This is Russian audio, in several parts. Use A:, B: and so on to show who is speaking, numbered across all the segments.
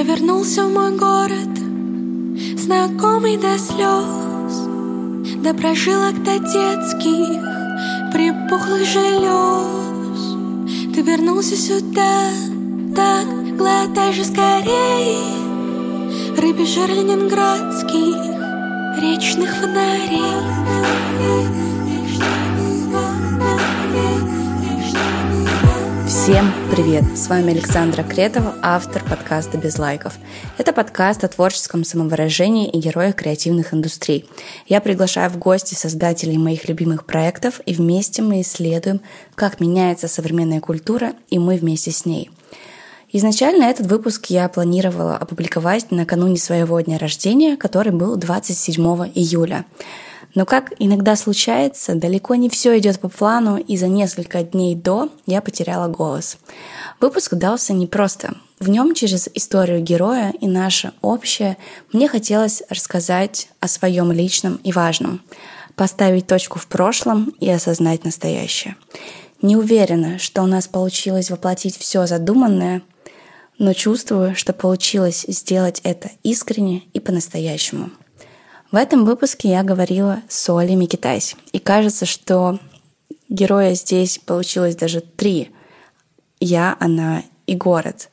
A: Я вернулся в мой город, знакомый до слез, До прожилок до детских припухлых желез. Ты вернулся сюда, так глотай же скорее Рыбий жир ленинградских речных фонарей.
B: Всем привет! С вами Александра Кретова, автор подкаста «Без лайков». Это подкаст о творческом самовыражении и героях креативных индустрий. Я приглашаю в гости создателей моих любимых проектов, и вместе мы исследуем, как меняется современная культура, и мы вместе с ней. Изначально этот выпуск я планировала опубликовать накануне своего дня рождения, который был 27 июля. Но как иногда случается, далеко не все идет по плану, и за несколько дней до я потеряла голос. Выпуск дался непросто. В нем через историю героя и наше общее мне хотелось рассказать о своем личном и важном, поставить точку в прошлом и осознать настоящее. Не уверена, что у нас получилось воплотить все задуманное, но чувствую, что получилось сделать это искренне и по-настоящему. В этом выпуске я говорила с Олей Микитайс. И кажется, что героя здесь получилось даже три. Я, она и город.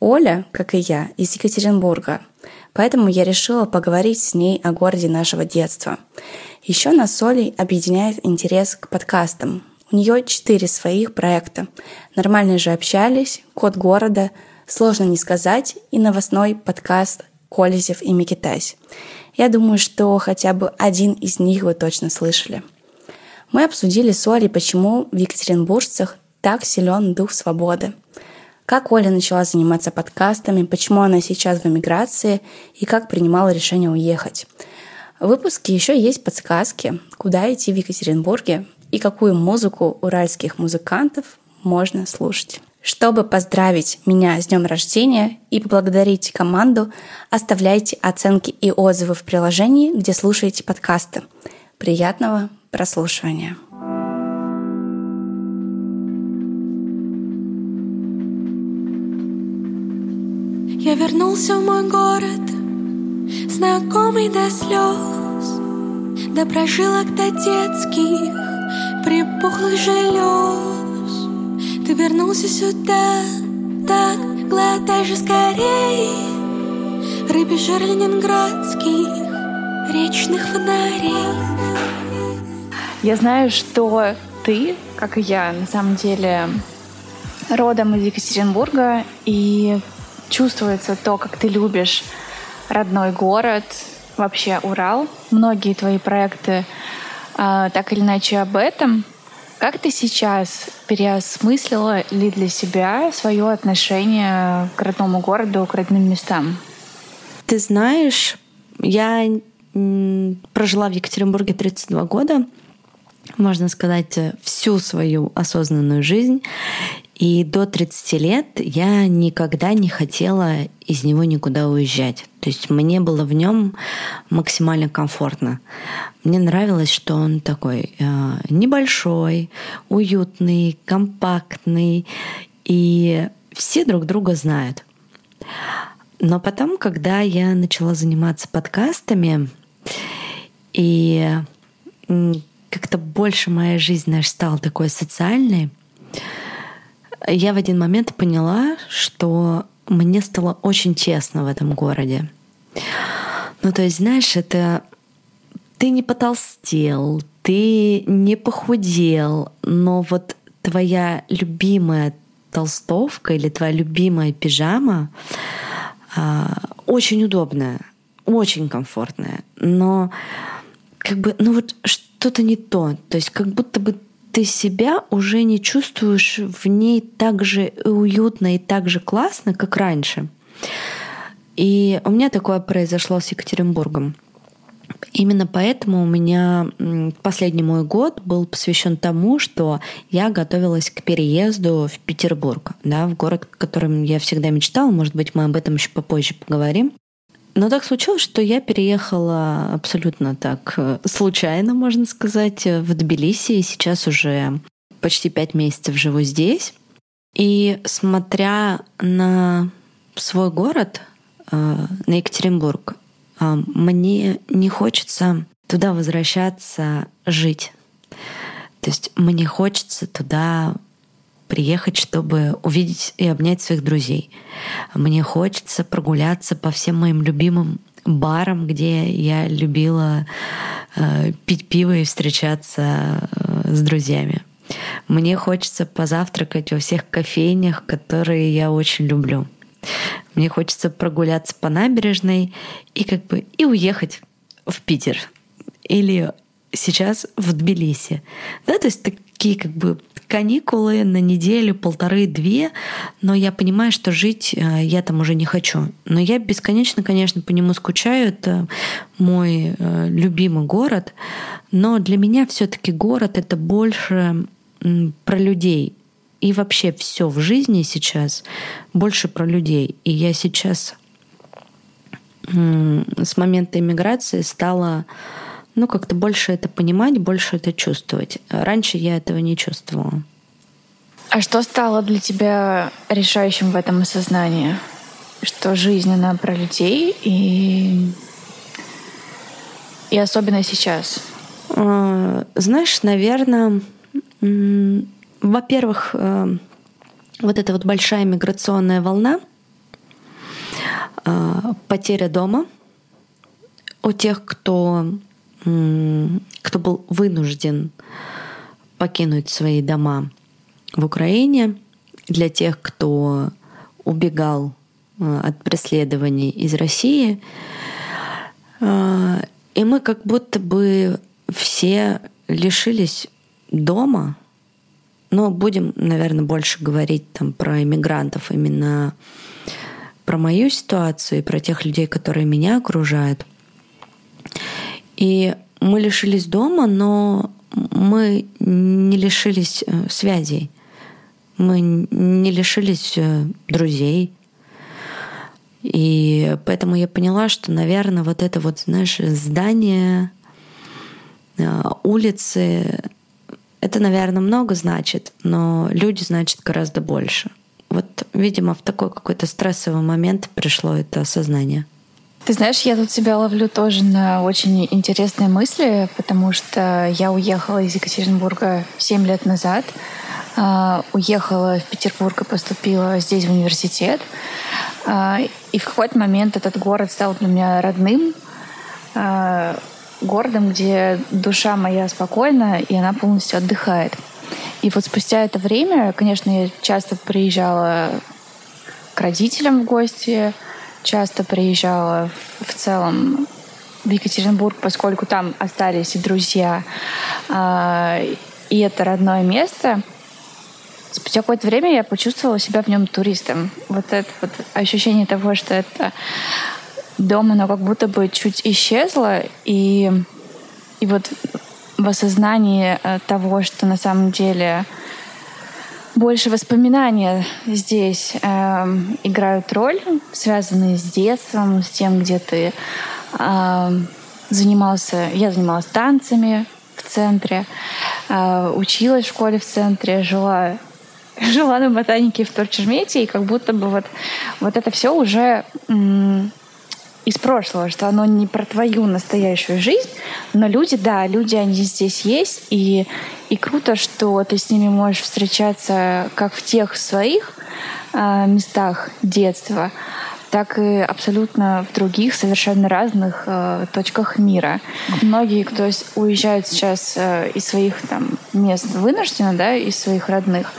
B: Оля, как и я, из Екатеринбурга. Поэтому я решила поговорить с ней о городе нашего детства. Еще нас с Олей объединяет интерес к подкастам. У нее четыре своих проекта. Нормально же общались, код города, сложно не сказать, и новостной подкаст Колезев и Микитайс. Я думаю, что хотя бы один из них вы точно слышали. Мы обсудили с Олей, почему в Екатеринбуржцах так силен дух свободы. Как Оля начала заниматься подкастами, почему она сейчас в эмиграции и как принимала решение уехать. В выпуске еще есть подсказки, куда идти в Екатеринбурге и какую музыку уральских музыкантов можно слушать. Чтобы поздравить меня с днем рождения и поблагодарить команду, оставляйте оценки и отзывы в приложении, где слушаете подкасты. Приятного прослушивания!
A: Я вернулся в мой город, знакомый до слез, До прожилок до детских припухлых желез. Ты вернулся сюда, так глотай же скорее Рыбий жир ленинградских речных фонарей.
B: Я знаю, что ты, как и я, на самом деле родом из Екатеринбурга, и чувствуется то, как ты любишь родной город, вообще Урал. Многие твои проекты э, так или иначе об этом — как ты сейчас переосмыслила ли для себя свое отношение к родному городу, к родным местам?
C: Ты знаешь, я прожила в Екатеринбурге 32 года, можно сказать, всю свою осознанную жизнь. И до 30 лет я никогда не хотела из него никуда уезжать. То есть мне было в нем максимально комфортно. Мне нравилось, что он такой э, небольшой, уютный, компактный, и все друг друга знают. Но потом, когда я начала заниматься подкастами, и как-то больше моя жизнь знаешь, стала такой социальной, я в один момент поняла, что мне стало очень честно в этом городе. Ну, то есть, знаешь, это ты не потолстел, ты не похудел, но вот твоя любимая толстовка или твоя любимая пижама а, очень удобная, очень комфортная, но как бы, ну вот что-то не то. То есть как будто бы ты себя уже не чувствуешь в ней так же уютно и так же классно, как раньше. И у меня такое произошло с Екатеринбургом. Именно поэтому у меня последний мой год был посвящен тому, что я готовилась к переезду в Петербург, да, в город, о котором я всегда мечтала. Может быть, мы об этом еще попозже поговорим. Но так случилось, что я переехала абсолютно так э, случайно, можно сказать, в Тбилиси. И сейчас уже почти пять месяцев живу здесь. И смотря на свой город, на Екатеринбург, мне не хочется туда возвращаться жить. То есть мне хочется туда приехать, чтобы увидеть и обнять своих друзей. Мне хочется прогуляться по всем моим любимым барам, где я любила э, пить пиво и встречаться э, с друзьями. Мне хочется позавтракать во всех кофейнях, которые я очень люблю. Мне хочется прогуляться по набережной и как бы и уехать в Питер или сейчас в Тбилиси. Да, то есть такие как бы каникулы на неделю, полторы-две, но я понимаю, что жить э, я там уже не хочу. Но я бесконечно, конечно, по нему скучаю. Это мой э, любимый город. Но для меня все-таки город это больше про людей. И вообще все в жизни сейчас больше про людей. И я сейчас с момента иммиграции стала ну, как-то больше это понимать, больше это чувствовать. Раньше я этого не чувствовала.
D: А что стало для тебя решающим в этом осознании? Что жизнь, она про людей и, и особенно сейчас?
C: А, знаешь, наверное, во-первых, э, вот эта вот большая миграционная волна, а, потеря дома у тех, кто кто был вынужден покинуть свои дома в Украине, для тех, кто убегал э, от преследований из России. Э, и мы как будто бы все лишились дома, но будем, наверное, больше говорить там про иммигрантов, именно про мою ситуацию и про тех людей, которые меня окружают — и мы лишились дома, но мы не лишились э, связей. Мы не лишились э, друзей. И поэтому я поняла, что, наверное, вот это вот, знаешь, здание, э, улицы, это, наверное, много значит, но люди значат гораздо больше. Вот, видимо, в такой какой-то стрессовый момент пришло это осознание.
D: Ты знаешь, я тут себя ловлю тоже на очень интересные мысли, потому что я уехала из Екатеринбурга 7 лет назад. Uh, уехала в Петербург и поступила здесь в университет. Uh, и в какой-то момент этот город стал для меня родным, uh, городом, где душа моя спокойна, и она полностью отдыхает. И вот спустя это время, конечно, я часто приезжала к родителям в гости, часто приезжала в целом в Екатеринбург, поскольку там остались и друзья, а, и это родное место. Спустя какое-то время я почувствовала себя в нем туристом. Вот это вот ощущение того, что это дом, оно как будто бы чуть исчезло, и, и вот в осознании э, того, что на самом деле больше воспоминания здесь э, играют роль, связанные с детством, с тем, где ты э, занимался. Я занималась танцами в центре, э, училась в школе в центре, жила жила на ботанике в Торчермете, и как будто бы вот, вот это все уже из прошлого, что оно не про твою настоящую жизнь, но люди, да, люди, они здесь есть, и, и круто, что ты с ними можешь встречаться как в тех своих э, местах детства, так и абсолютно в других совершенно разных э, точках мира. Многие, кто уезжают сейчас э, из своих там мест вынужденно, да, из своих родных,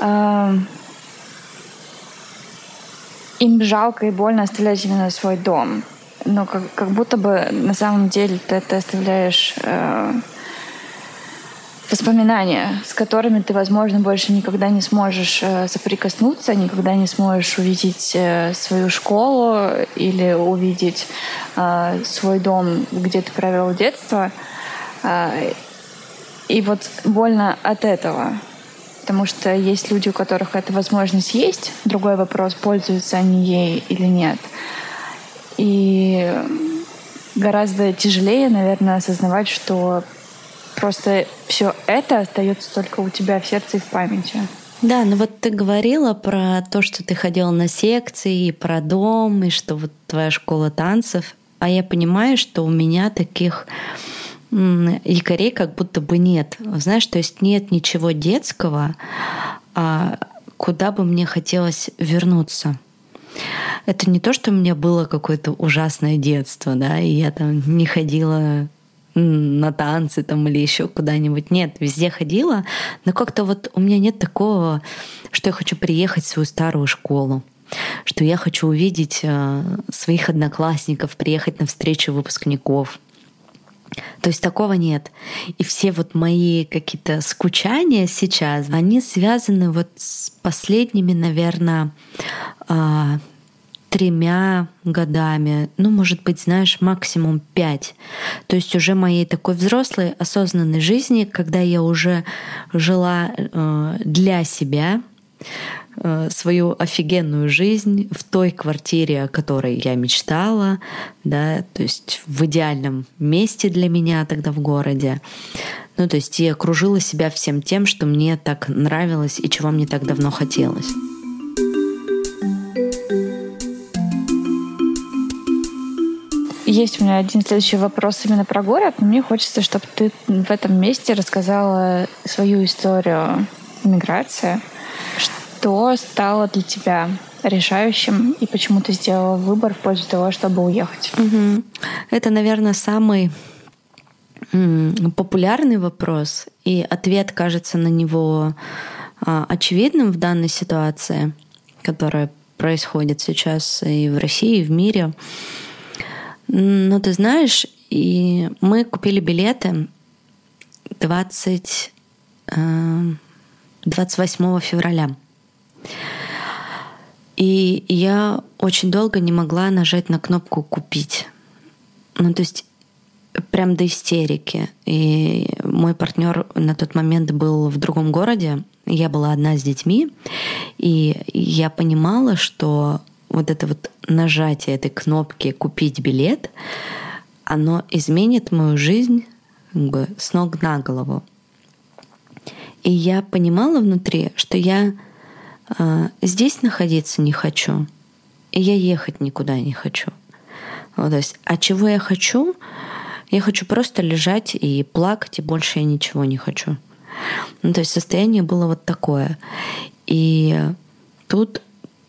D: э, им жалко и больно оставлять именно свой дом. Но как, как будто бы на самом деле ты, ты оставляешь э, воспоминания, с которыми ты, возможно, больше никогда не сможешь э, соприкоснуться, никогда не сможешь увидеть э, свою школу или увидеть э, свой дом, где ты провел детство. Э, и вот больно от этого потому что есть люди, у которых эта возможность есть. Другой вопрос, пользуются они ей или нет. И гораздо тяжелее, наверное, осознавать, что просто все это остается только у тебя в сердце и в памяти.
C: Да, ну вот ты говорила про то, что ты ходила на секции, и про дом, и что вот твоя школа танцев. А я понимаю, что у меня таких якорей как будто бы нет. Знаешь, то есть нет ничего детского, а куда бы мне хотелось вернуться. Это не то, что у меня было какое-то ужасное детство, да, и я там не ходила на танцы там или еще куда-нибудь. Нет, везде ходила, но как-то вот у меня нет такого, что я хочу приехать в свою старую школу что я хочу увидеть э, своих одноклассников, приехать на встречу выпускников. То есть такого нет. И все вот мои какие-то скучания сейчас, они связаны вот с последними, наверное, а, тремя годами, ну, может быть, знаешь, максимум пять. То есть уже моей такой взрослой, осознанной жизни, когда я уже жила э, для себя, свою офигенную жизнь в той квартире, о которой я мечтала, да, то есть в идеальном месте для меня тогда в городе. Ну, то есть я окружила себя всем тем, что мне так нравилось и чего мне так давно хотелось.
B: Есть у меня один следующий вопрос именно про город, мне хочется, чтобы ты в этом месте рассказала свою историю миграции. Что стало для тебя решающим и почему ты сделала выбор в пользу того, чтобы уехать?
C: Угу. Это, наверное, самый популярный вопрос, и ответ кажется на него а, очевидным в данной ситуации, которая происходит сейчас и в России, и в мире. Ну, ты знаешь, и мы купили билеты 20, 28 э, февраля. И я очень долго не могла нажать на кнопку «Купить». Ну, то есть прям до истерики. И мой партнер на тот момент был в другом городе. Я была одна с детьми. И я понимала, что вот это вот нажатие этой кнопки «Купить билет», оно изменит мою жизнь как бы с ног на голову. И я понимала внутри, что я здесь находиться не хочу, и я ехать никуда не хочу. Вот, то есть, а чего я хочу? Я хочу просто лежать и плакать, и больше я ничего не хочу. Ну, то есть состояние было вот такое. И тут,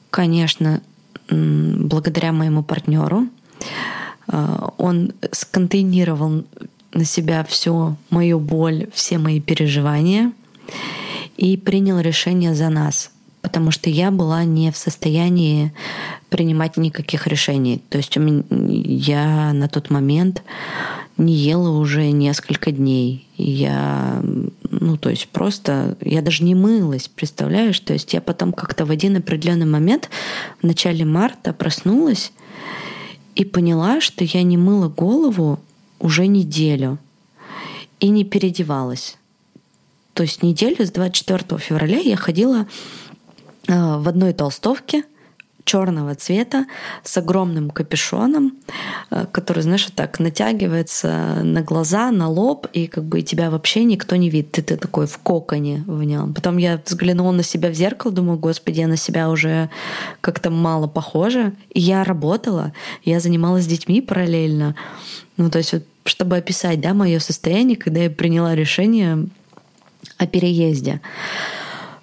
C: конечно, благодаря моему партнеру. Э, он сконтейнировал на себя всю мою боль, все мои переживания и принял решение за нас, потому что я была не в состоянии принимать никаких решений. То есть я на тот момент не ела уже несколько дней. Я, ну, то есть просто, я даже не мылась, представляешь? То есть я потом как-то в один определенный момент в начале марта проснулась и поняла, что я не мыла голову уже неделю и не переодевалась. То есть неделю с 24 февраля я ходила в одной толстовке, черного цвета с огромным капюшоном, э, который, знаешь, вот так натягивается на глаза, на лоб, и как бы тебя вообще никто не видит. Ты, ты такой в коконе в нем. Потом я взглянула на себя в зеркало, думаю, господи, я на себя уже как-то мало похожа. И я работала, я занималась детьми параллельно. Ну, то есть вот, чтобы описать, да, мое состояние, когда я приняла решение о переезде.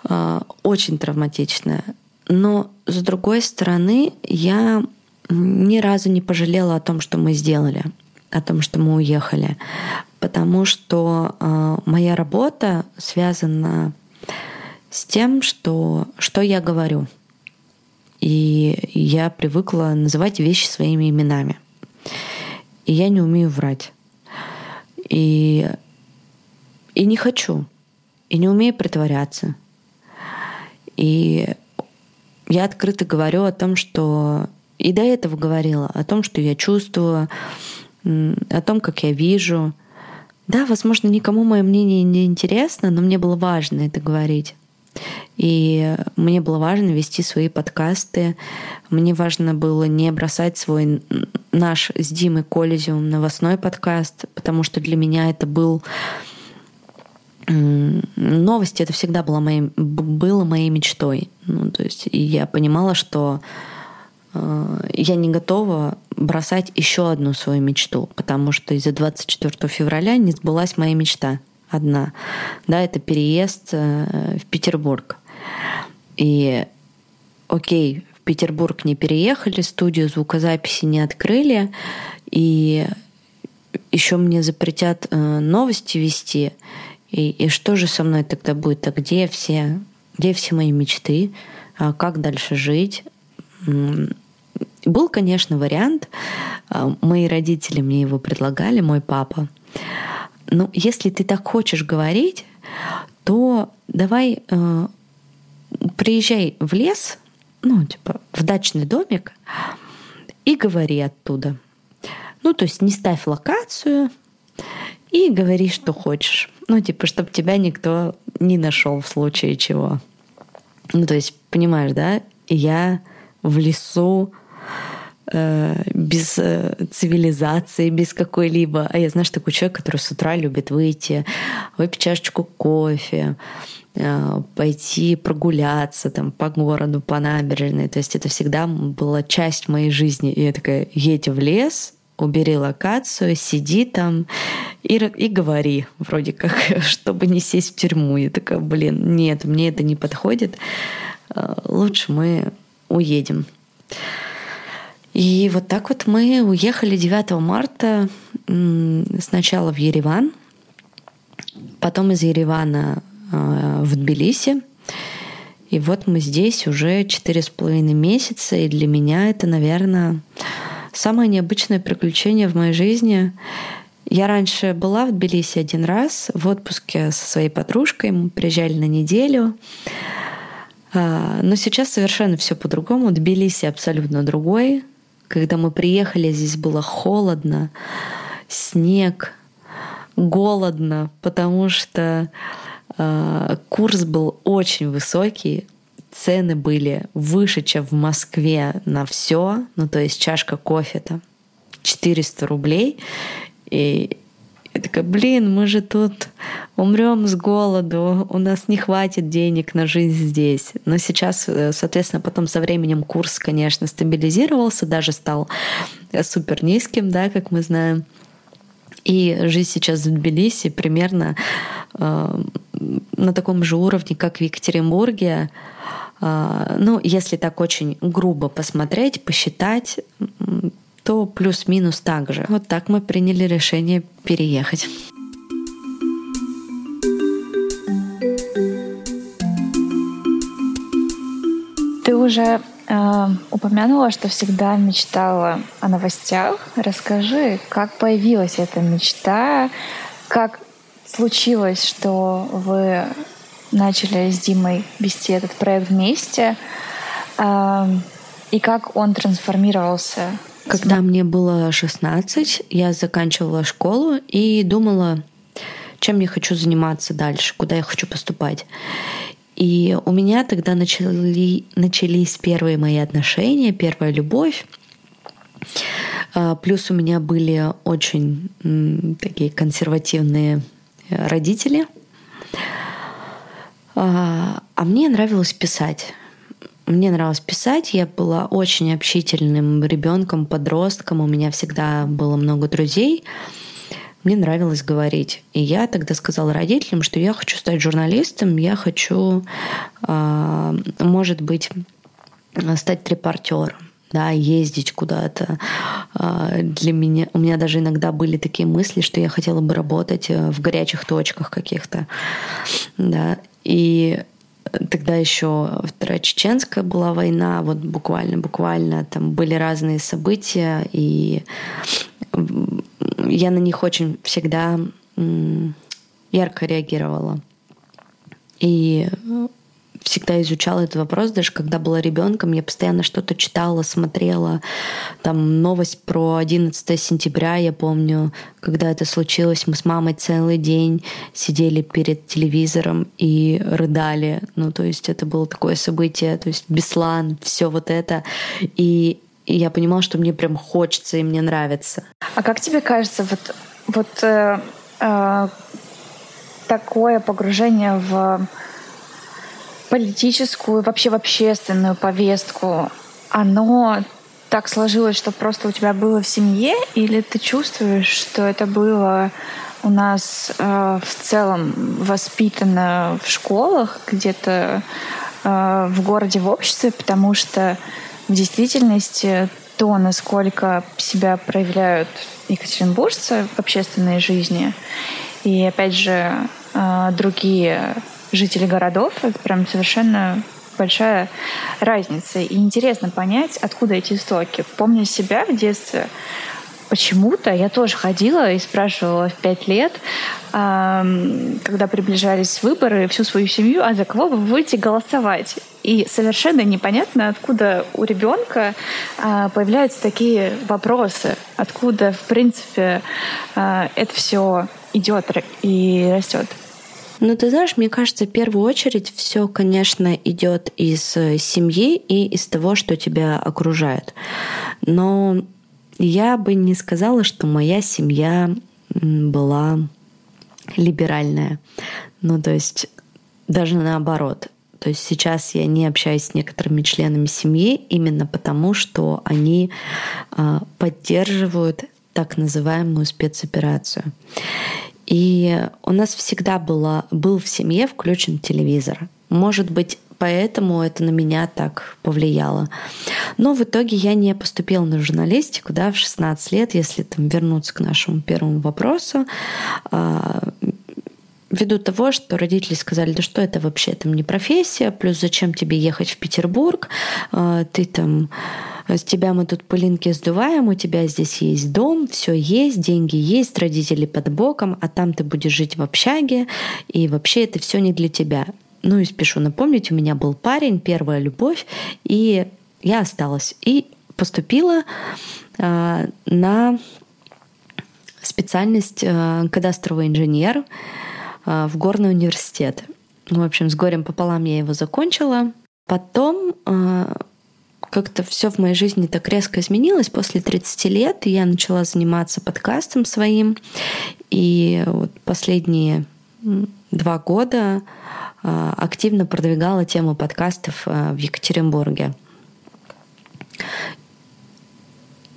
C: Э, очень травматичное. Но с другой стороны, я ни разу не пожалела о том, что мы сделали, о том, что мы уехали, потому что э, моя работа связана с тем, что, что я говорю. И я привыкла называть вещи своими именами. И я не умею врать. И, и не хочу. И не умею притворяться. И я открыто говорю о том, что и до этого говорила, о том, что я чувствую, о том, как я вижу. Да, возможно, никому мое мнение не интересно, но мне было важно это говорить. И мне было важно вести свои подкасты. Мне важно было не бросать свой наш с Димой Колезиум новостной подкаст, потому что для меня это был новости это всегда было моей, было моей мечтой. Ну, то есть, и я понимала, что э, я не готова бросать еще одну свою мечту, потому что из-за 24 февраля не сбылась моя мечта одна. Да, это переезд э, в Петербург. И окей, в Петербург не переехали, студию звукозаписи не открыли, и еще мне запретят э, новости вести. И, и что же со мной тогда будет? А где все, где все мои мечты? А как дальше жить? Был, конечно, вариант. А, мои родители мне его предлагали, мой папа. Ну, если ты так хочешь говорить, то давай э, приезжай в лес, ну, типа, в дачный домик и говори оттуда. Ну, то есть не ставь локацию и говори, что хочешь. Ну, типа, чтобы тебя никто не нашел в случае чего. Ну, то есть, понимаешь, да? Я в лесу э, без э, цивилизации, без какой-либо. А я, знаешь, такой человек, который с утра любит выйти, выпить чашечку кофе, э, пойти прогуляться там по городу, по набережной. То есть это всегда была часть моей жизни. И я такая, едь в лес, убери локацию, сиди там и, и говори, вроде как, чтобы не сесть в тюрьму. Я такая, блин, нет, мне это не подходит. Э, лучше мы уедем. И вот так вот мы уехали 9 марта сначала в Ереван, потом из Еревана э, в Тбилиси. И вот мы здесь уже четыре с половиной месяца, и для меня это, наверное, самое необычное приключение в моей жизни. Я раньше была в Тбилиси один раз в отпуске со своей подружкой. Мы приезжали на неделю. А, но сейчас совершенно все по-другому. Тбилиси абсолютно другой. Когда мы приехали, здесь было холодно, снег, голодно, потому что э, курс был очень высокий, цены были выше, чем в Москве на все. Ну, то есть чашка кофе там 400 рублей. И я такая, блин, мы же тут умрем с голоду, у нас не хватит денег на жизнь здесь. Но сейчас, э, соответственно, потом со временем курс, конечно, стабилизировался, даже стал супер низким, да, как мы знаем. И жизнь сейчас в Тбилиси примерно э, на таком же уровне, как в Екатеринбурге. Э, ну, если так очень грубо посмотреть, посчитать, то плюс-минус так же. Вот так мы приняли решение переехать.
B: Ты уже э, упомянула, что всегда мечтала о новостях. Расскажи, как появилась эта мечта, как случилось, что вы начали с Димой вести этот проект вместе, э, и как он трансформировался
C: когда мне было 16, я заканчивала школу и думала, чем я хочу заниматься дальше, куда я хочу поступать. И у меня тогда начали, начались первые мои отношения, первая любовь. А, плюс у меня были очень такие консервативные родители. А, а мне нравилось писать. Мне нравилось писать, я была очень общительным ребенком, подростком, у меня всегда было много друзей. Мне нравилось говорить. И я тогда сказала родителям, что я хочу стать журналистом, я хочу, а, может быть, стать репортером да, ездить куда-то. А, для меня, у меня даже иногда были такие мысли, что я хотела бы работать э, в горячих точках каких-то, да, и Тогда еще Вторая Чеченская была война, вот буквально-буквально там были разные события, и я на них очень всегда ярко реагировала. И всегда изучала этот вопрос, даже когда была ребенком, я постоянно что-то читала, смотрела. Там новость про 11 сентября, я помню, когда это случилось, мы с мамой целый день сидели перед телевизором и рыдали. Ну, то есть это было такое событие, то есть Беслан, все вот это. И, и я понимала, что мне прям хочется и мне нравится.
B: А как тебе кажется, вот, вот э, э,
D: такое погружение в политическую, вообще в общественную повестку, оно так сложилось, что просто у тебя было в семье, или ты чувствуешь, что это было у нас э, в целом воспитано в школах, где-то э, в городе, в обществе, потому что в действительности то, насколько себя проявляют екатеринбуржцы в общественной жизни, и опять же э, другие жители городов, это прям совершенно большая разница. И интересно понять, откуда эти истоки. Помня себя в детстве, почему-то я тоже ходила и спрашивала в пять лет, когда приближались выборы, всю свою семью, а за кого вы будете голосовать? И совершенно непонятно, откуда у ребенка а, появляются такие вопросы, откуда, в принципе, а, это все идет и растет.
C: Ну, ты знаешь, мне кажется, в первую очередь все, конечно, идет из э, семьи и из того, что тебя окружает. Но я бы не сказала, что моя семья была либеральная. Ну, то есть даже наоборот. То есть сейчас я не общаюсь с некоторыми членами семьи именно потому, что они а, поддерживают так называемую спецоперацию. И у нас всегда было, был в семье включен телевизор. Может быть, поэтому это на меня так повлияло. Но в итоге я не поступила на журналистику да, в 16 лет, если там вернуться к нашему первому вопросу а, ввиду того, что родители сказали, да что это вообще там не профессия, плюс зачем тебе ехать в Петербург, а, ты там с тебя мы тут пылинки сдуваем, у тебя здесь есть дом, все есть, деньги есть, родители под боком, а там ты будешь жить в общаге, и вообще это все не для тебя. Ну и спешу напомнить, у меня был парень, первая любовь, и я осталась. И поступила э, на специальность э, кадастровый инженер э, в горный университет. В общем, с горем пополам я его закончила. Потом э, как-то все в моей жизни так резко изменилось. После 30 лет я начала заниматься подкастом своим. И вот последние два года а, активно продвигала тему подкастов а, в Екатеринбурге.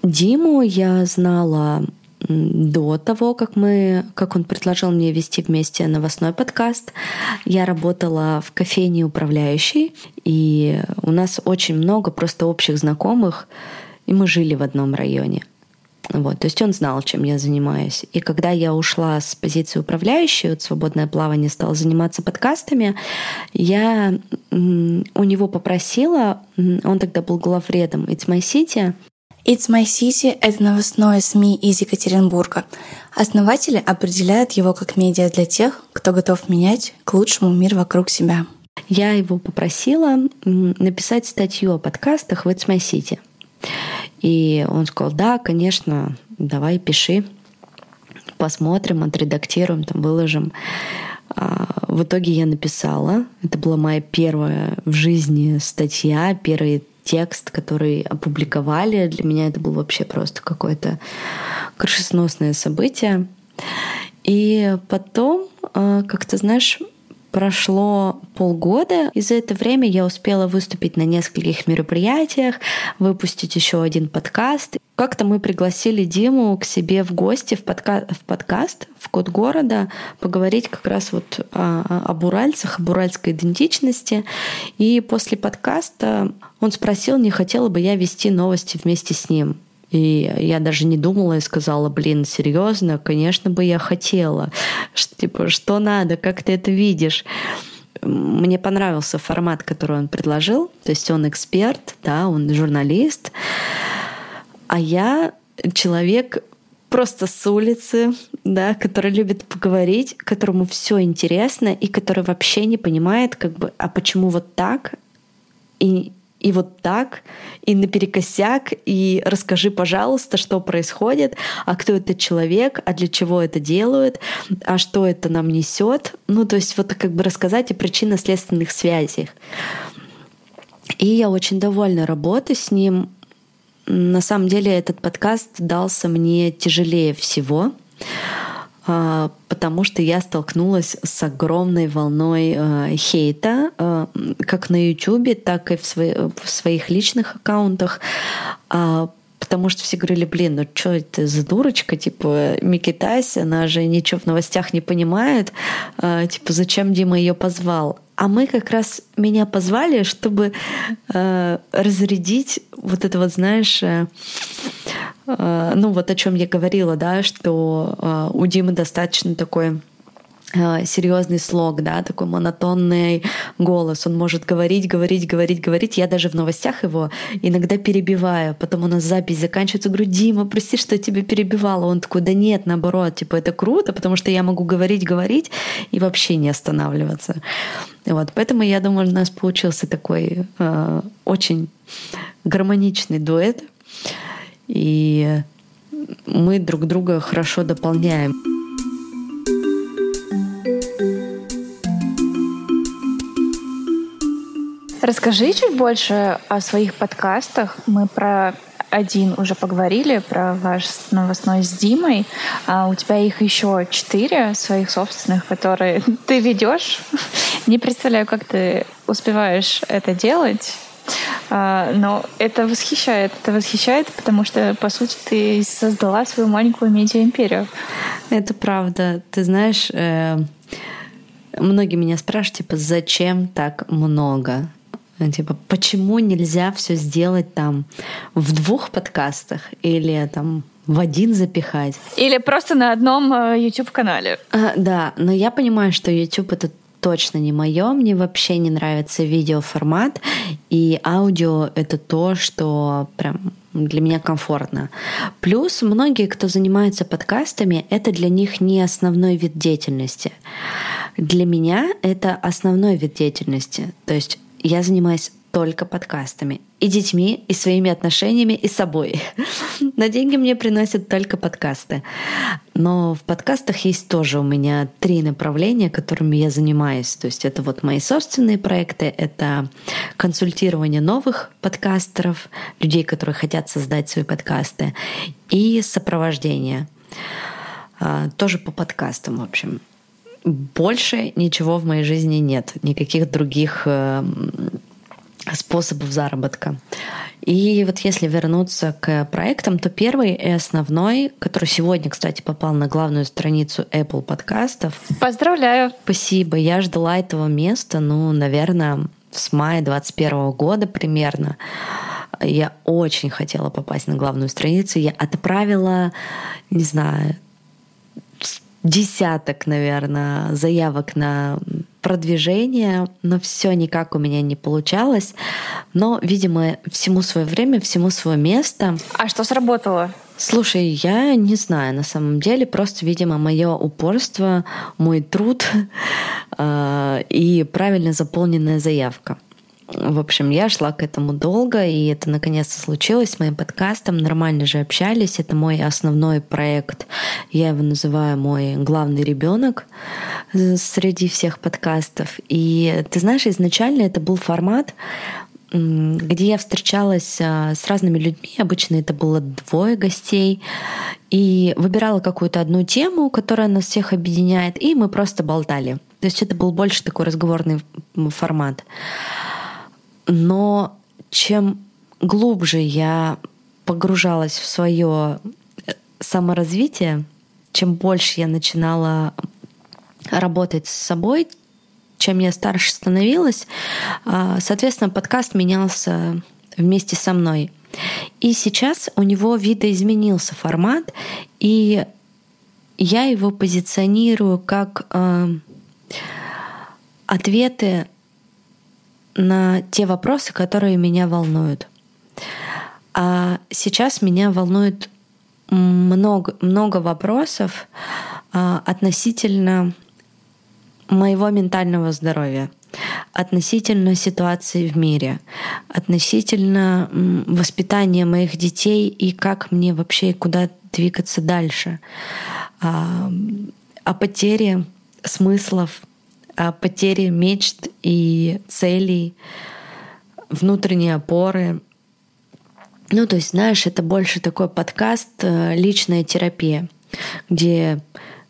C: Диму я знала до того, как, мы, как он предложил мне вести вместе новостной подкаст, я работала в кофейне управляющей, и у нас очень много просто общих знакомых, и мы жили в одном районе. Вот, то есть он знал, чем я занимаюсь. И когда я ушла с позиции управляющей, вот свободное плавание стала заниматься подкастами, я у него попросила, он тогда был главредом It's My City,
B: It's My City — это новостное СМИ из Екатеринбурга. Основатели определяют его как медиа для тех, кто готов менять к лучшему мир вокруг себя.
C: Я его попросила написать статью о подкастах в It's My City. И он сказал, да, конечно, давай пиши, посмотрим, отредактируем, там выложим. А, в итоге я написала. Это была моя первая в жизни статья, первый текст, который опубликовали. Для меня это было вообще просто какое-то крышесносное событие. И потом, а, как ты знаешь, Прошло полгода, и за это время я успела выступить на нескольких мероприятиях, выпустить еще один подкаст. Как-то мы пригласили Диму к себе в гости в, подка в подкаст в Код города поговорить как раз вот о, об уральцах, об уральской идентичности. И после подкаста он спросил, не хотела бы я вести новости вместе с ним. И я даже не думала и сказала, блин, серьезно, конечно бы я хотела. Типа, что надо, как ты это видишь? Мне понравился формат, который он предложил. То есть он эксперт, да, он журналист. А я человек просто с улицы, да, который любит поговорить, которому все интересно и который вообще не понимает, как бы, а почему вот так, и и вот так, и наперекосяк, и расскажи, пожалуйста, что происходит, а кто этот человек, а для чего это делают, а что это нам несет. Ну, то есть вот как бы рассказать о причинно-следственных связях. И я очень довольна работой с ним. На самом деле этот подкаст дался мне тяжелее всего, а, потому что я столкнулась с огромной волной э, хейта, э, как на YouTube, так и в, свои, в своих личных аккаунтах а, потому что все говорили, блин, ну что это за дурочка, типа Микитась, она же ничего в новостях не понимает, типа зачем Дима ее позвал? А мы как раз меня позвали, чтобы э, разрядить вот это вот, знаешь, э, э, ну вот о чем я говорила, да, что э, у Димы достаточно такой серьезный слог, да, такой монотонный голос. Он может говорить, говорить, говорить, говорить. Я даже в новостях его иногда перебиваю. Потом у нас запись заканчивается. Говорю, Дима, прости, что я тебя перебивала. Он такой, да нет, наоборот, типа это круто, потому что я могу говорить, говорить и вообще не останавливаться. Вот, поэтому я думаю, у нас получился такой э, очень гармоничный дуэт, и мы друг друга хорошо дополняем.
D: Расскажи чуть больше о своих подкастах. Мы про один уже поговорили, про ваш новостной с Димой. А у тебя их еще четыре своих собственных, которые ты ведешь. Не представляю, как ты успеваешь это делать. А, но это восхищает. Это восхищает, потому что, по сути, ты создала свою маленькую медиа-империю.
C: Это правда. Ты знаешь, э, многие меня спрашивают, типа, зачем так много? Ну, типа, почему нельзя все сделать там в двух подкастах или там в один запихать?
D: Или просто на одном э, YouTube-канале.
C: А, да, но я понимаю, что YouTube это точно не мое. Мне вообще не нравится видеоформат, и аудио — это то, что прям для меня комфортно. Плюс многие, кто занимается подкастами, это для них не основной вид деятельности. Для меня это основной вид деятельности. То есть я занимаюсь только подкастами. И детьми, и своими отношениями, и собой. На деньги мне приносят только подкасты. Но в подкастах есть тоже у меня три направления, которыми я занимаюсь. То есть это вот мои собственные проекты, это консультирование новых подкастеров, людей, которые хотят создать свои подкасты, и сопровождение. А, тоже по подкастам, в общем больше ничего в моей жизни нет, никаких других э, способов заработка. И вот если вернуться к проектам, то первый и основной, который сегодня, кстати, попал на главную страницу Apple подкастов.
D: Поздравляю!
C: Спасибо. Я ждала этого места, ну, наверное, с мая 21 года примерно. Я очень хотела попасть на главную страницу. Я отправила, не знаю, десяток, наверное, заявок на продвижение, но все никак у меня не получалось. Но, видимо, всему свое время, всему свое место.
D: А что сработало?
C: Слушай, я не знаю, на самом деле, просто, видимо, мое упорство, мой труд э, и правильно заполненная заявка. В общем, я шла к этому долго, и это наконец-то случилось с моим подкастом. Нормально же общались. Это мой основной проект. Я его называю мой главный ребенок среди всех подкастов. И ты знаешь, изначально это был формат, где я встречалась а, с разными людьми. Обычно это было двое гостей. И выбирала какую-то одну тему, которая нас всех объединяет, и мы просто болтали. То есть это был больше такой разговорный формат. Но чем глубже я погружалась в свое э, саморазвитие, чем больше я начинала работать с собой, чем я старше становилась, а, соответственно, подкаст менялся вместе со мной. И сейчас у него видоизменился формат, и я его позиционирую как э, ответы на те вопросы, которые меня волнуют. А сейчас меня волнует много, много вопросов а, относительно моего ментального здоровья, относительно ситуации в мире, относительно воспитания моих детей и как мне вообще куда двигаться дальше, а, о потере смыслов о потере мечт и целей, внутренней опоры. Ну, то есть, знаешь, это больше такой подкаст э, «Личная терапия», где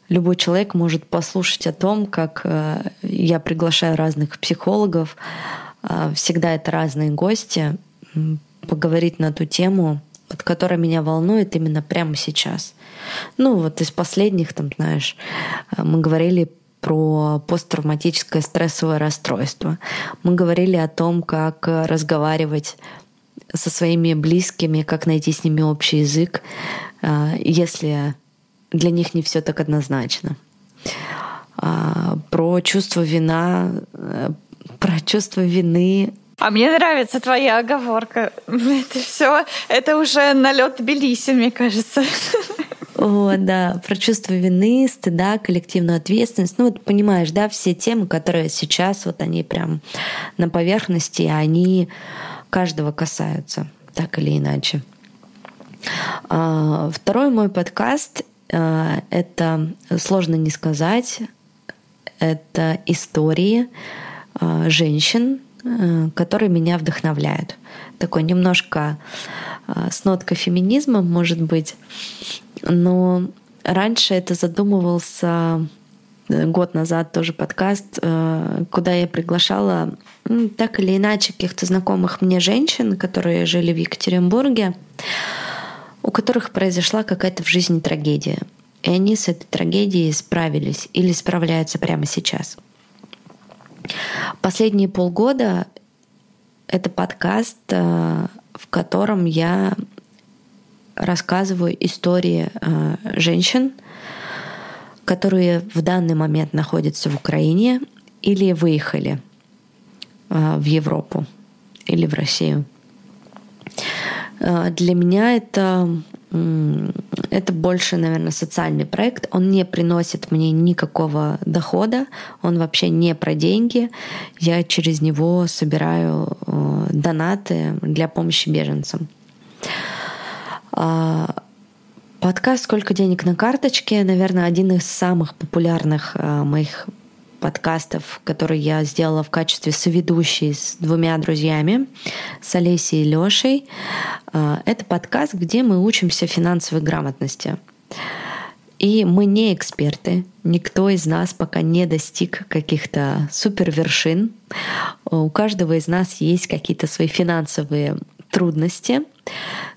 C: любой человек может послушать о том, как э, я приглашаю разных психологов, э, всегда это разные гости, поговорить на ту тему, вот, которая меня волнует именно прямо сейчас. Ну вот из последних, там, знаешь, э, мы говорили про посттравматическое стрессовое расстройство. Мы говорили о том, как разговаривать со своими близкими, как найти с ними общий язык, если для них не все так однозначно. А, про чувство вина, э, про чувство вины.
D: А мне нравится твоя оговорка. Это все, это уже налет Тбилиси, мне кажется.
C: О, да, про чувство вины, стыда, коллективную ответственность. Ну вот понимаешь, да, все темы, которые сейчас вот они прям на поверхности, они каждого касаются, так или иначе. А, второй мой подкаст Э, это сложно не сказать. Это истории э, женщин, э, которые меня вдохновляют. Такой немножко с ноткой феминизма, может быть. Но раньше это задумывался год назад тоже подкаст, куда я приглашала так или иначе каких-то знакомых мне женщин, которые жили в Екатеринбурге у которых произошла какая-то в жизни трагедия. И они с этой трагедией справились или справляются прямо сейчас. Последние полгода это подкаст, э, в котором я рассказываю истории э, женщин, которые в данный момент находятся в Украине или выехали э, в Европу или в Россию. Э, для меня это, это больше, наверное, социальный проект. Он не приносит мне никакого дохода, он вообще не про деньги. Я через него собираю э, донаты для помощи беженцам. А, подкаст «Сколько денег на карточке» наверное, один из самых популярных э, моих подкастов, который я сделала в качестве соведущей с двумя друзьями, с Олесей и Лешей. А, это подкаст, где мы учимся финансовой грамотности. И мы не эксперты, никто из нас пока не достиг каких-то супер вершин. У каждого из нас есть какие-то свои финансовые трудности,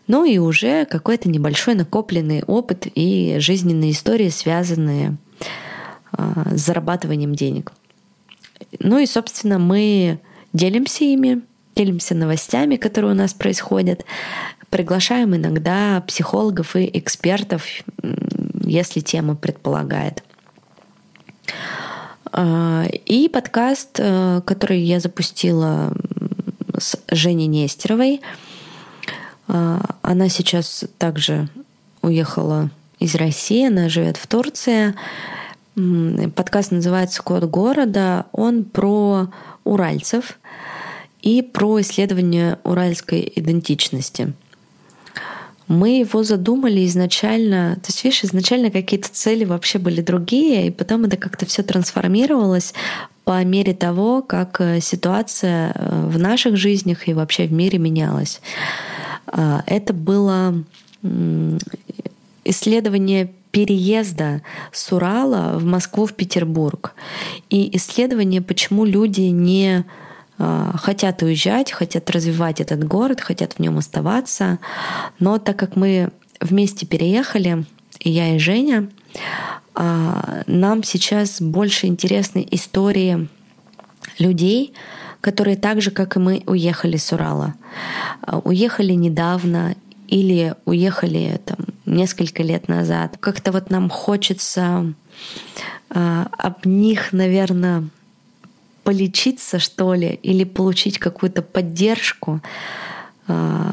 C: ну и уже какой-то небольшой накопленный опыт и жизненные истории, связанные а, с зарабатыванием денег. Ну и, собственно, мы делимся ими, делимся новостями, которые у нас происходят, приглашаем иногда психологов и экспертов, если тема предполагает. А, и подкаст, э, который я запустила с Женей Нестеровой, она сейчас также уехала из России, она живет в Турции. Подкаст называется «Код города». Он про уральцев и про исследование уральской идентичности. Мы его задумали изначально, то есть, видишь, изначально какие-то цели вообще были другие, и потом это как-то все трансформировалось по мере того, как э, ситуация э, в наших жизнях и вообще в мире менялась. А, это было исследование переезда с Урала в Москву, в Петербург. И исследование, почему люди не а, хотят уезжать, хотят развивать этот город, хотят в нем оставаться. Но так как мы вместе переехали, и я, и Женя, а, нам сейчас больше интересны истории людей, которые так же, как и мы, уехали с Урала. А, уехали недавно или уехали там несколько лет назад. Как-то вот нам хочется э, об них, наверное, полечиться, что ли, или получить какую-то поддержку. Э,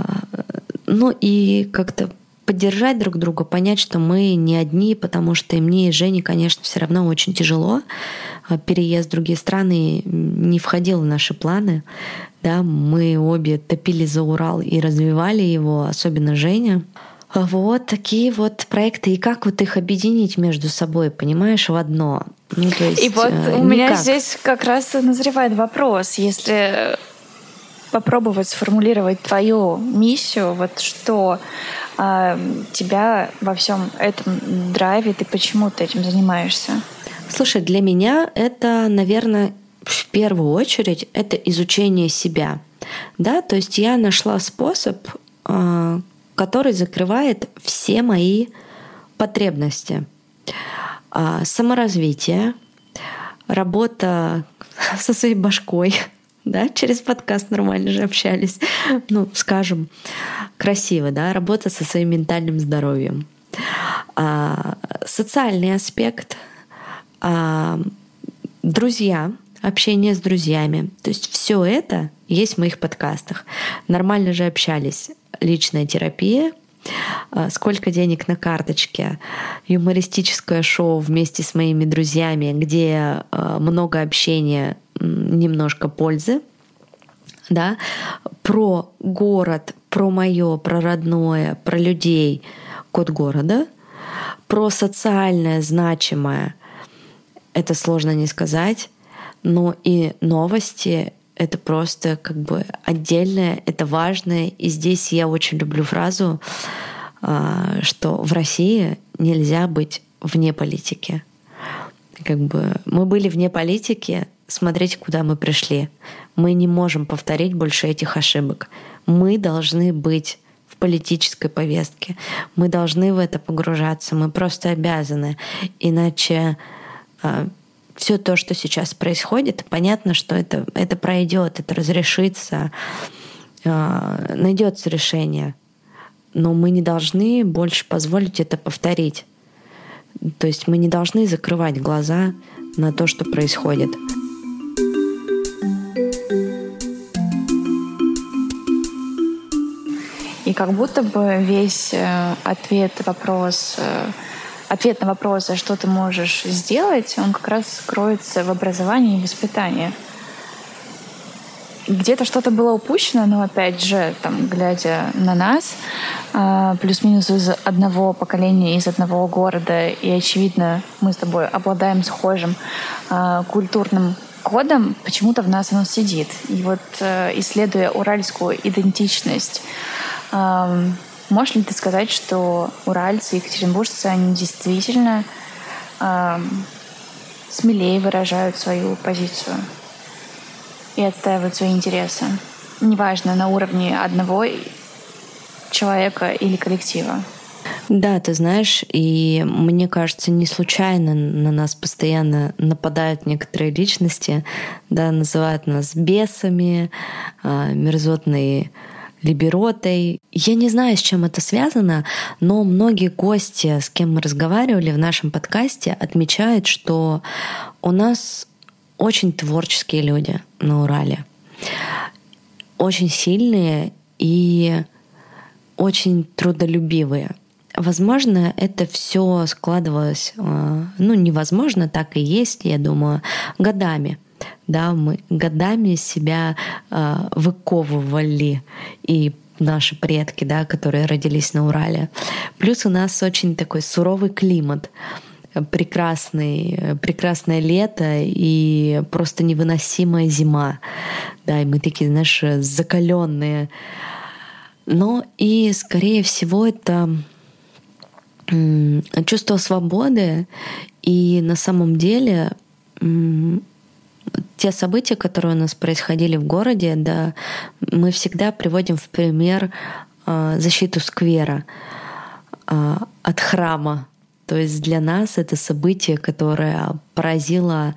C: ну и как-то поддержать друг друга, понять, что мы не одни, потому что и мне, и Жене, конечно, все равно очень тяжело. Переезд в другие страны не входил в наши планы. Да, мы обе топили за Урал и развивали его, особенно Женя. Вот такие вот проекты. И как вот их объединить между собой, понимаешь, в одно?
D: Ну, то есть, и вот э, у меня здесь как раз назревает вопрос. Если попробовать сформулировать твою миссию, вот что э, тебя во всем этом драйвит и почему ты этим занимаешься?
C: Слушай, для меня это, наверное, в первую очередь это изучение себя. Да, то есть я нашла способ, э, который закрывает все мои потребности. Э, саморазвитие, работа со своей башкой, да, через подкаст нормально же общались, ну, скажем, красиво, да, работа со своим ментальным здоровьем. А, социальный аспект, а, друзья, общение с друзьями. То есть все это есть в моих подкастах. Нормально же общались. Личная терапия, сколько денег на карточке, юмористическое шоу вместе с моими друзьями, где а, много общения, немножко пользы, да, про город, про мое, про родное, про людей, код города, про социальное значимое, это сложно не сказать, но и новости это просто как бы отдельное, это важное. И здесь я очень люблю фразу, а, что в России нельзя быть вне политики. Как бы мы были вне политики, смотрите, куда мы пришли. Мы не можем повторить больше этих ошибок. Мы должны быть в политической повестке. Мы должны в это погружаться. Мы просто обязаны. Иначе а, все то, что сейчас происходит, понятно, что это, это пройдет, это разрешится, э, найдется решение. Но мы не должны больше позволить это повторить. То есть мы не должны закрывать глаза на то, что происходит.
D: И как будто бы весь э, ответ, вопрос э, ответ на вопрос, а что ты можешь сделать, он как раз кроется в образовании и воспитании. Где-то что-то было упущено, но опять же, там, глядя на нас, а, плюс-минус из одного поколения, из одного города, и, очевидно, мы с тобой обладаем схожим а, культурным кодом, почему-то в нас оно сидит. И вот э, исследуя уральскую идентичность, Можешь ли ты сказать, что уральцы, екатеринбуржцы, они действительно э, смелее выражают свою позицию и отстаивают свои интересы? Неважно, на уровне одного человека или коллектива.
C: Да, ты знаешь, и мне кажется, не случайно на нас постоянно нападают некоторые личности, да, называют нас бесами, а, мерзотные либеротой. Я не знаю, с чем это связано, но многие гости, с кем мы разговаривали в нашем подкасте, отмечают, что у нас очень творческие люди на Урале. Очень сильные и очень трудолюбивые. Возможно, это все складывалось, э, ну, невозможно, так и есть, я думаю, годами да, мы годами себя э, выковывали и наши предки, да, которые родились на Урале. Плюс у нас очень такой суровый климат прекрасный, прекрасное лето и просто невыносимая зима. Да, и мы такие, знаешь, закаленные. Но и, скорее всего, это чувство свободы. И на самом деле те события, которые у нас происходили в городе, да, мы всегда приводим в пример э, защиту сквера э, от храма. То есть для нас это событие, которое поразило,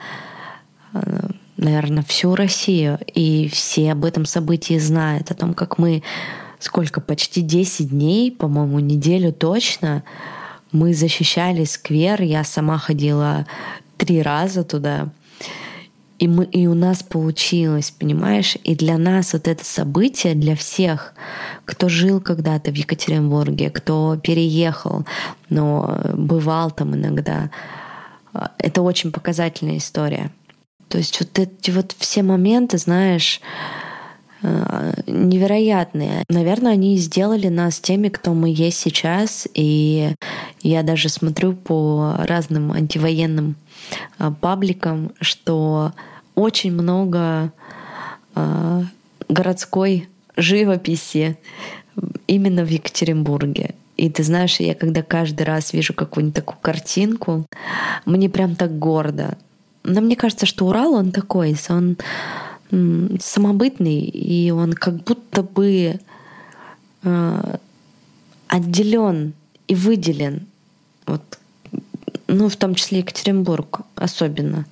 C: э, наверное, всю Россию. И все об этом событии знают, о том, как мы сколько, почти 10 дней, по-моему, неделю точно, мы защищали сквер. Я сама ходила три раза туда. И, мы, и у нас получилось, понимаешь? И для нас вот это событие, для всех, кто жил когда-то в Екатеринбурге, кто переехал, но бывал там иногда, это очень показательная история. То есть вот эти вот все моменты, знаешь, невероятные. Наверное, они сделали нас теми, кто мы есть сейчас. И я даже смотрю по разным антивоенным а, пабликам, что очень много а, городской живописи именно в Екатеринбурге. И ты знаешь, я когда каждый раз вижу какую-нибудь такую картинку, мне прям так гордо. Но мне кажется, что Урал, он такой, он самобытный, и он как будто бы э, отделен и выделен. Вот, ну, в том числе Екатеринбург особенно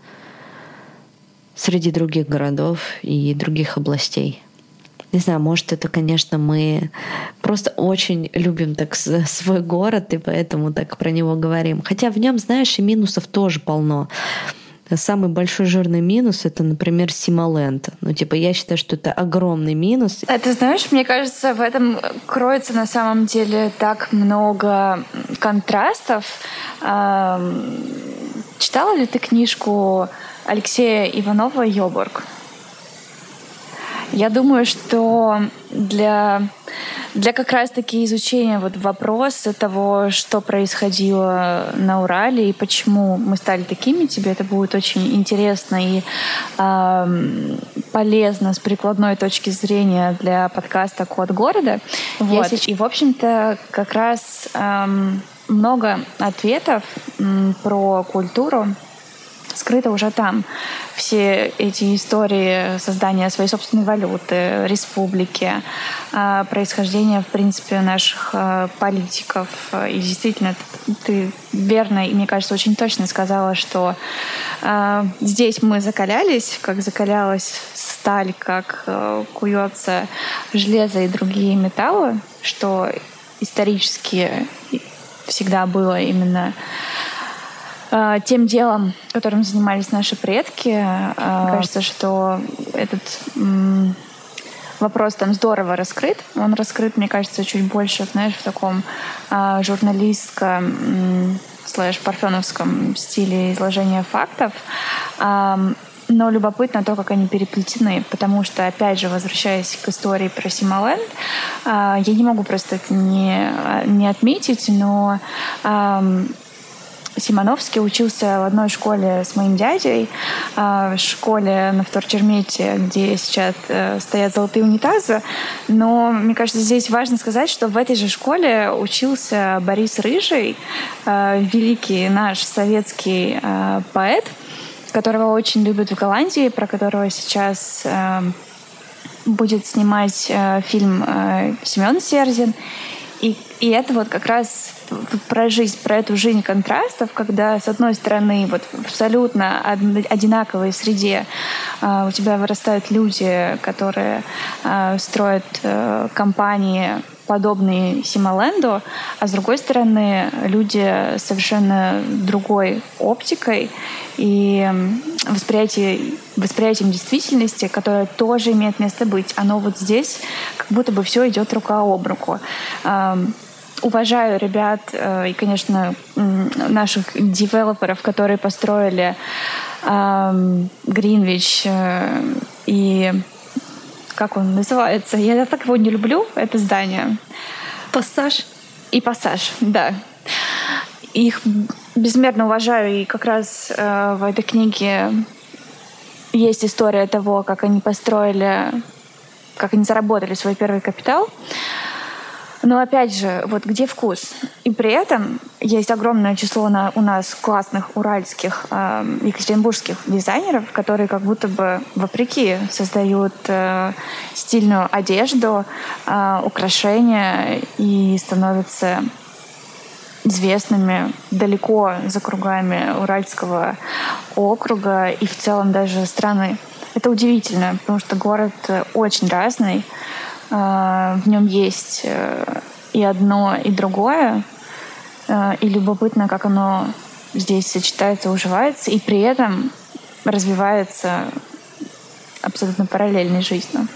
C: среди других городов и других областей. Не знаю, может, это, конечно, мы просто очень любим так свой город, и поэтому так про него говорим. Хотя в нем, знаешь, и минусов тоже полно. Самый большой жирный минус это, например, Симоленд. Ну, типа, я считаю, что это огромный минус.
D: А ты знаешь, мне кажется, в этом кроется на самом деле так много контрастов. Читала ли ты книжку Алексея Иванова «Йобург»? Я думаю, что для, для как раз-таки изучения вот вопроса того, что происходило на Урале и почему мы стали такими, тебе это будет очень интересно и э, полезно с прикладной точки зрения для подкаста «Код города». Вот. И, в общем-то, как раз э, много ответов э, про культуру скрыто уже там. Все эти истории создания своей собственной валюты, республики, а, происхождение, в принципе, наших а, политиков. И действительно, ты верно и, мне кажется, очень точно сказала, что а, здесь мы закалялись, как закалялась сталь, как куется железо и другие металлы, что исторически всегда было именно Э, тем делом, которым занимались наши предки. Мне э, кажется, что этот вопрос там здорово раскрыт. Он раскрыт, мне кажется, чуть больше, знаешь, в таком э, журналистском слэш парфеновском стиле изложения фактов. Но любопытно то, как они переплетены, потому что, опять же, возвращаясь к истории про Симоленд, я не могу просто это не, не отметить, но Симоновский учился в одной школе с моим дядей, а, в школе на Вторчермете, где сейчас э, стоят золотые унитазы. Но мне кажется, здесь важно сказать, что в этой же школе учился Борис Рыжий, э, великий наш советский э, поэт, которого очень любят в Голландии, про которого сейчас будет снимать фильм Семен Серзин. И, и это вот как раз про жизнь, про эту жизнь контрастов, когда, с одной стороны, вот абсолютно одинаковой среде э, у тебя вырастают люди, которые э, строят э, компании, подобные Симоленду, а с другой стороны, люди совершенно другой оптикой и восприятие, восприятием действительности, которое тоже имеет место быть. Оно вот здесь как будто бы все идет рука об руку уважаю ребят э, и, конечно, наших девелоперов, которые построили Гринвич э, и как он называется? Я так его не люблю, это здание.
B: Пассаж.
D: И пассаж, да. Их безмерно уважаю, и как раз э, в этой книге есть история того, как они построили, как они заработали свой первый капитал. Но опять же, вот где вкус? И при этом есть огромное число на, у нас классных уральских, э, екатеринбургских дизайнеров, которые как будто бы вопреки создают э, стильную одежду, э, украшения и становятся известными далеко за кругами Уральского округа и в целом даже страны. Это удивительно, потому что город очень разный, в нем есть э, и одно, и другое. А, и любопытно, как оно здесь сочетается, уживается, и при этом развивается абсолютно параллельной жизнью.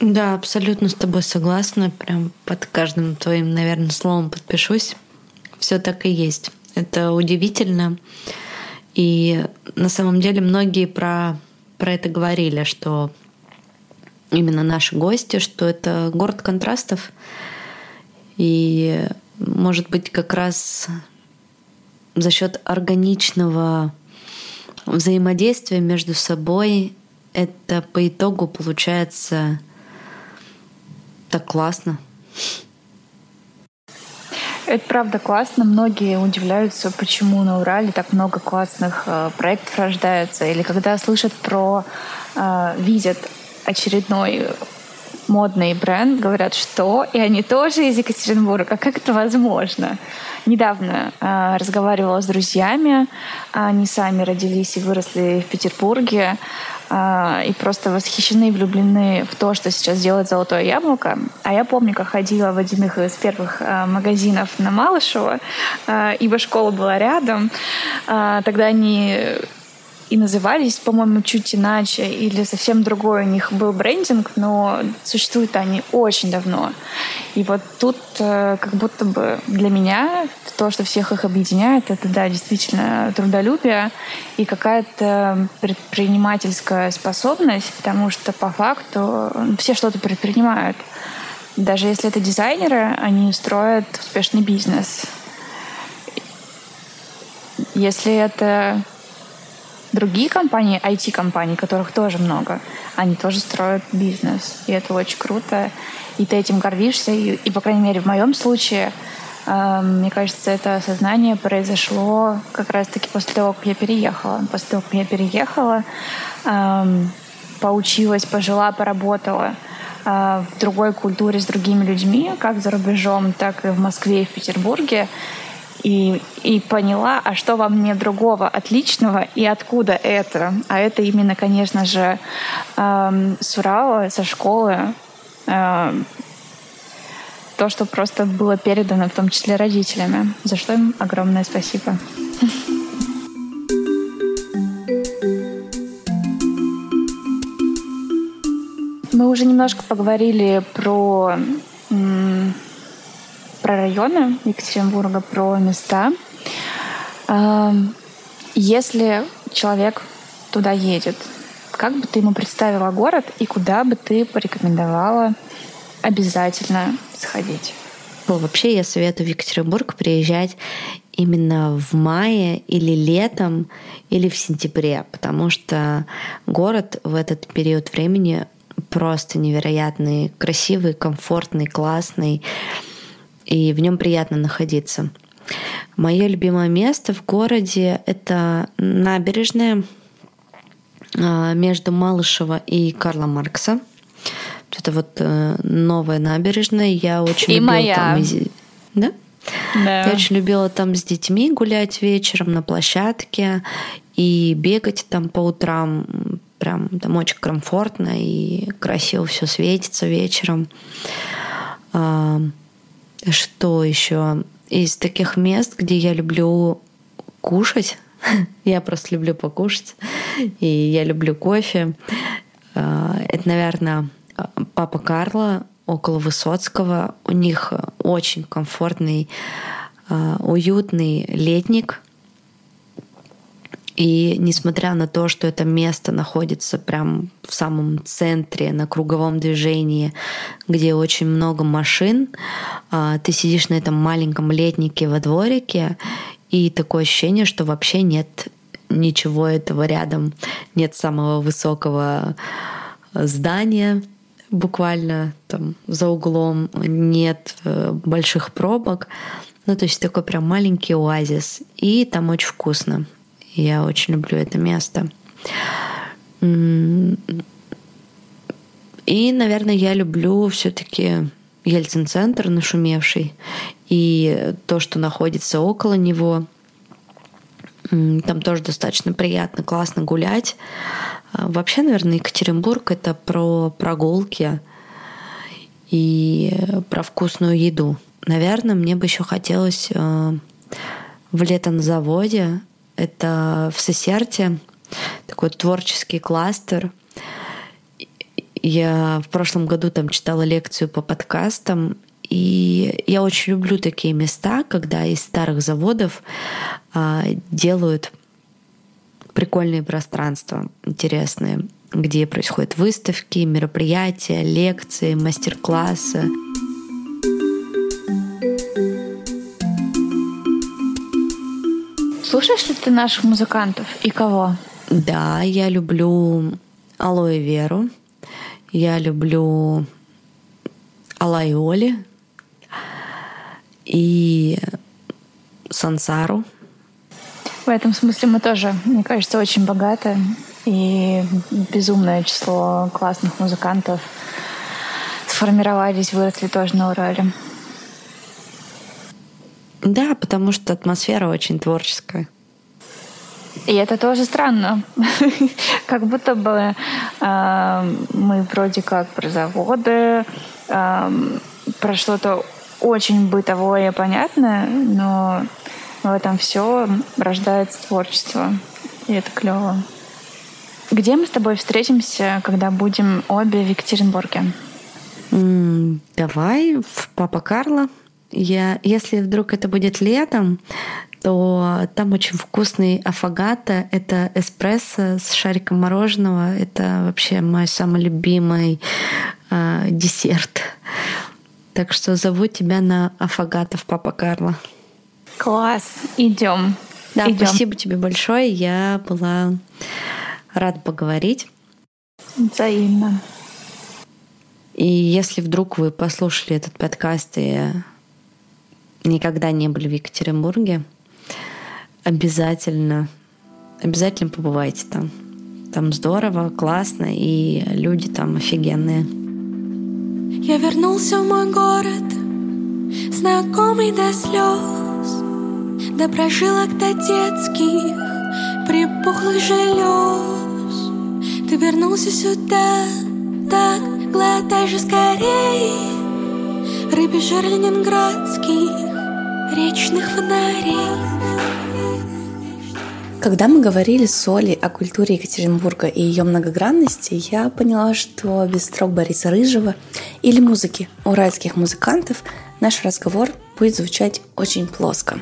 C: Да, абсолютно с тобой согласна. Прям под каждым твоим, наверное, словом подпишусь. Все так и есть. Это удивительно. И на самом деле многие про, про это говорили, что именно наши гости, что это город контрастов. И, может быть, как раз за счет органичного взаимодействия между собой это по итогу получается так классно.
D: Это правда классно. Многие удивляются, почему на Урале так много классных э, проектов рождается. Или когда слышат про, э, видят очередной модный бренд, говорят, что и они тоже из Екатеринбурга. Как это возможно? Недавно э, разговаривала с друзьями, они сами родились и выросли в Петербурге. А, и просто восхищены и влюблены в то, что сейчас делает «Золотое яблоко». А я помню, как ходила в один из первых а, магазинов на Малышево, а, ибо школа была рядом. Тогда они и назывались, по-моему, чуть иначе, или совсем другой у них был брендинг, но существуют они очень давно. И вот тут э, как будто бы для меня то, что всех их объединяет, это, да, действительно трудолюбие и какая-то предпринимательская способность, потому что по факту все что-то предпринимают. Даже если это дизайнеры, они строят успешный бизнес. Если это другие компании, IT-компании, которых тоже много, они тоже строят бизнес. И это очень круто. И ты этим гордишься. И, и по крайней мере, в моем случае, э, мне кажется, это осознание произошло как раз-таки после того, как я переехала. После того, как я переехала, э, поучилась, пожила, поработала э, в другой культуре с другими людьми, как за рубежом, так и в Москве и в Петербурге и, и поняла, а что во мне другого отличного и откуда это. А это именно, конечно же, э, с Урала, со школы. Э, то, что просто было передано, в том числе родителями, за что им огромное спасибо. Мы уже немножко поговорили про про районы Екатеринбурга, про места. Если человек туда едет, как бы ты ему представила город и куда бы ты порекомендовала обязательно сходить?
C: Вообще я советую в Екатеринбург приезжать именно в мае или летом или в сентябре, потому что город в этот период времени просто невероятный, красивый, комфортный, классный и в нем приятно находиться. Мое любимое место в городе — это набережная а, между Малышева и Карла Маркса. Это вот э, новая набережная. Я очень
D: и
C: любила
D: моя.
C: там... Да?
D: Да.
C: Я очень любила там с детьми гулять вечером на площадке и бегать там по утрам. Прям там очень комфортно и красиво все светится вечером. Что еще? Из таких мест, где я люблю кушать, я просто люблю покушать, и я люблю кофе. А, это, наверное, папа Карла около Высоцкого. У них очень комфортный, а, уютный летник. И несмотря на то, что это место находится прям в самом центре, на круговом движении, где очень много машин, а, ты сидишь на этом маленьком летнике во дворике, и такое ощущение, что вообще нет ничего этого рядом, нет самого высокого здания, буквально там за углом, нет э, больших пробок. Ну, то есть такой прям маленький оазис. И там очень вкусно. Я очень люблю это место. И, наверное, я люблю все-таки Ельцин-центр нашумевший и то, что находится около него. Там тоже достаточно приятно, классно гулять. А, вообще, наверное, Екатеринбург — это про прогулки и про вкусную еду. Наверное, мне бы еще хотелось э, в лето на заводе это в Сесерте, такой творческий кластер. Я в прошлом году там читала лекцию по подкастам, и я очень люблю такие места, когда из старых заводов а, делают прикольные пространства интересные, где происходят выставки, мероприятия, лекции, мастер-классы.
D: Слушаешь ли ты наших музыкантов и кого?
C: Да, я люблю алоэ веру, я люблю алайоли и сансару.
D: В этом смысле мы тоже, мне кажется, очень богаты. И безумное число классных музыкантов сформировались, выросли тоже на Урале.
C: Да, потому что атмосфера очень творческая.
D: И это тоже странно. как будто бы э, мы вроде как про заводы, э, про что-то очень бытовое и понятное, но в этом все рождается творчество. И это клево. Где мы с тобой встретимся, когда будем обе в Екатеринбурге?
C: Давай в Папа Карло. Я, если вдруг это будет летом, то там очень вкусный афагата. Это эспрессо с шариком мороженого. Это вообще мой самый любимый э, десерт. Так что зову тебя на афагата в Папа Карло.
D: Класс, идем.
C: Да, Идем. спасибо тебе большое. Я была рада поговорить.
D: Взаимно.
C: И если вдруг вы послушали этот подкаст и никогда не были в Екатеринбурге, обязательно, обязательно побывайте там. Там здорово, классно, и люди там офигенные.
B: Я вернулся в мой город, знакомый до слез, до прожилок до детских, припухлых желез. Ты вернулся сюда, так глотай же скорей, рыбий жир ленинградских, речных фонарей. Когда мы говорили с Олей о культуре Екатеринбурга и ее многогранности, я поняла, что без строк Бориса Рыжего или музыки уральских музыкантов наш разговор будет звучать очень плоско.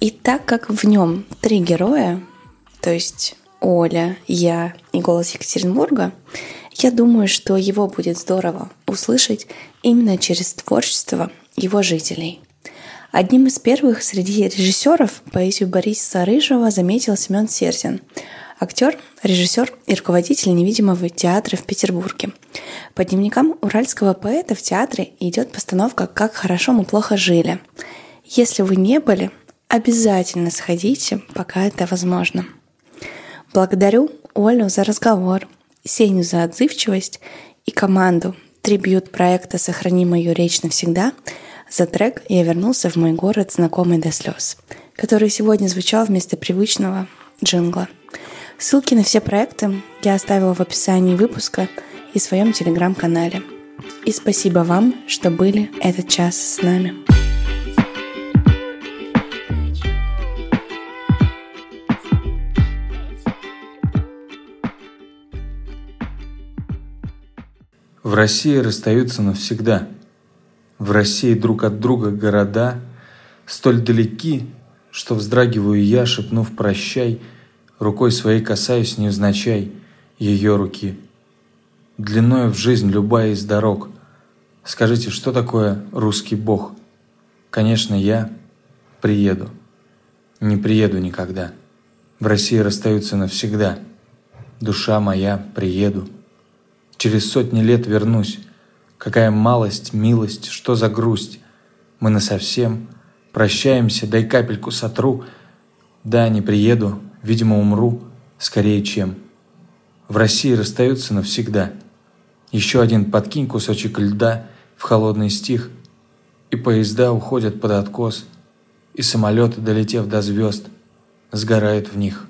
B: И так как в нем три героя, то есть Оля, я и голос Екатеринбурга, я думаю, что его будет здорово услышать именно через творчество его жителей – Одним из первых среди режиссеров поэзию Бориса Рыжего заметил Семен Серзин, актер, режиссер и руководитель невидимого театра в Петербурге. По дневникам уральского поэта в театре идет постановка «Как хорошо мы плохо жили». Если вы не были, обязательно сходите, пока это возможно. Благодарю Олю за разговор, Сеню за отзывчивость и команду трибют проекта «Сохрани мою речь навсегда», за трек я вернулся в мой город, знакомый до слез, который сегодня звучал вместо привычного джингла. Ссылки на все проекты я оставила в описании выпуска и в своем телеграм-канале. И спасибо вам, что были этот час с нами.
E: В России расстаются навсегда – в России друг от друга города столь далеки, что вздрагиваю я, шепнув «прощай», рукой своей касаюсь невзначай ее руки. Длиною в жизнь любая из дорог. Скажите, что такое русский бог? Конечно, я приеду. Не приеду никогда. В России расстаются навсегда. Душа моя, приеду. Через сотни лет вернусь, Какая малость, милость, что за грусть. Мы насовсем прощаемся, дай капельку сотру. Да, не приеду, видимо, умру, скорее чем. В России расстаются навсегда. Еще один подкинь кусочек льда в холодный стих, и поезда уходят под откос, и самолеты, долетев до звезд, сгорают в них.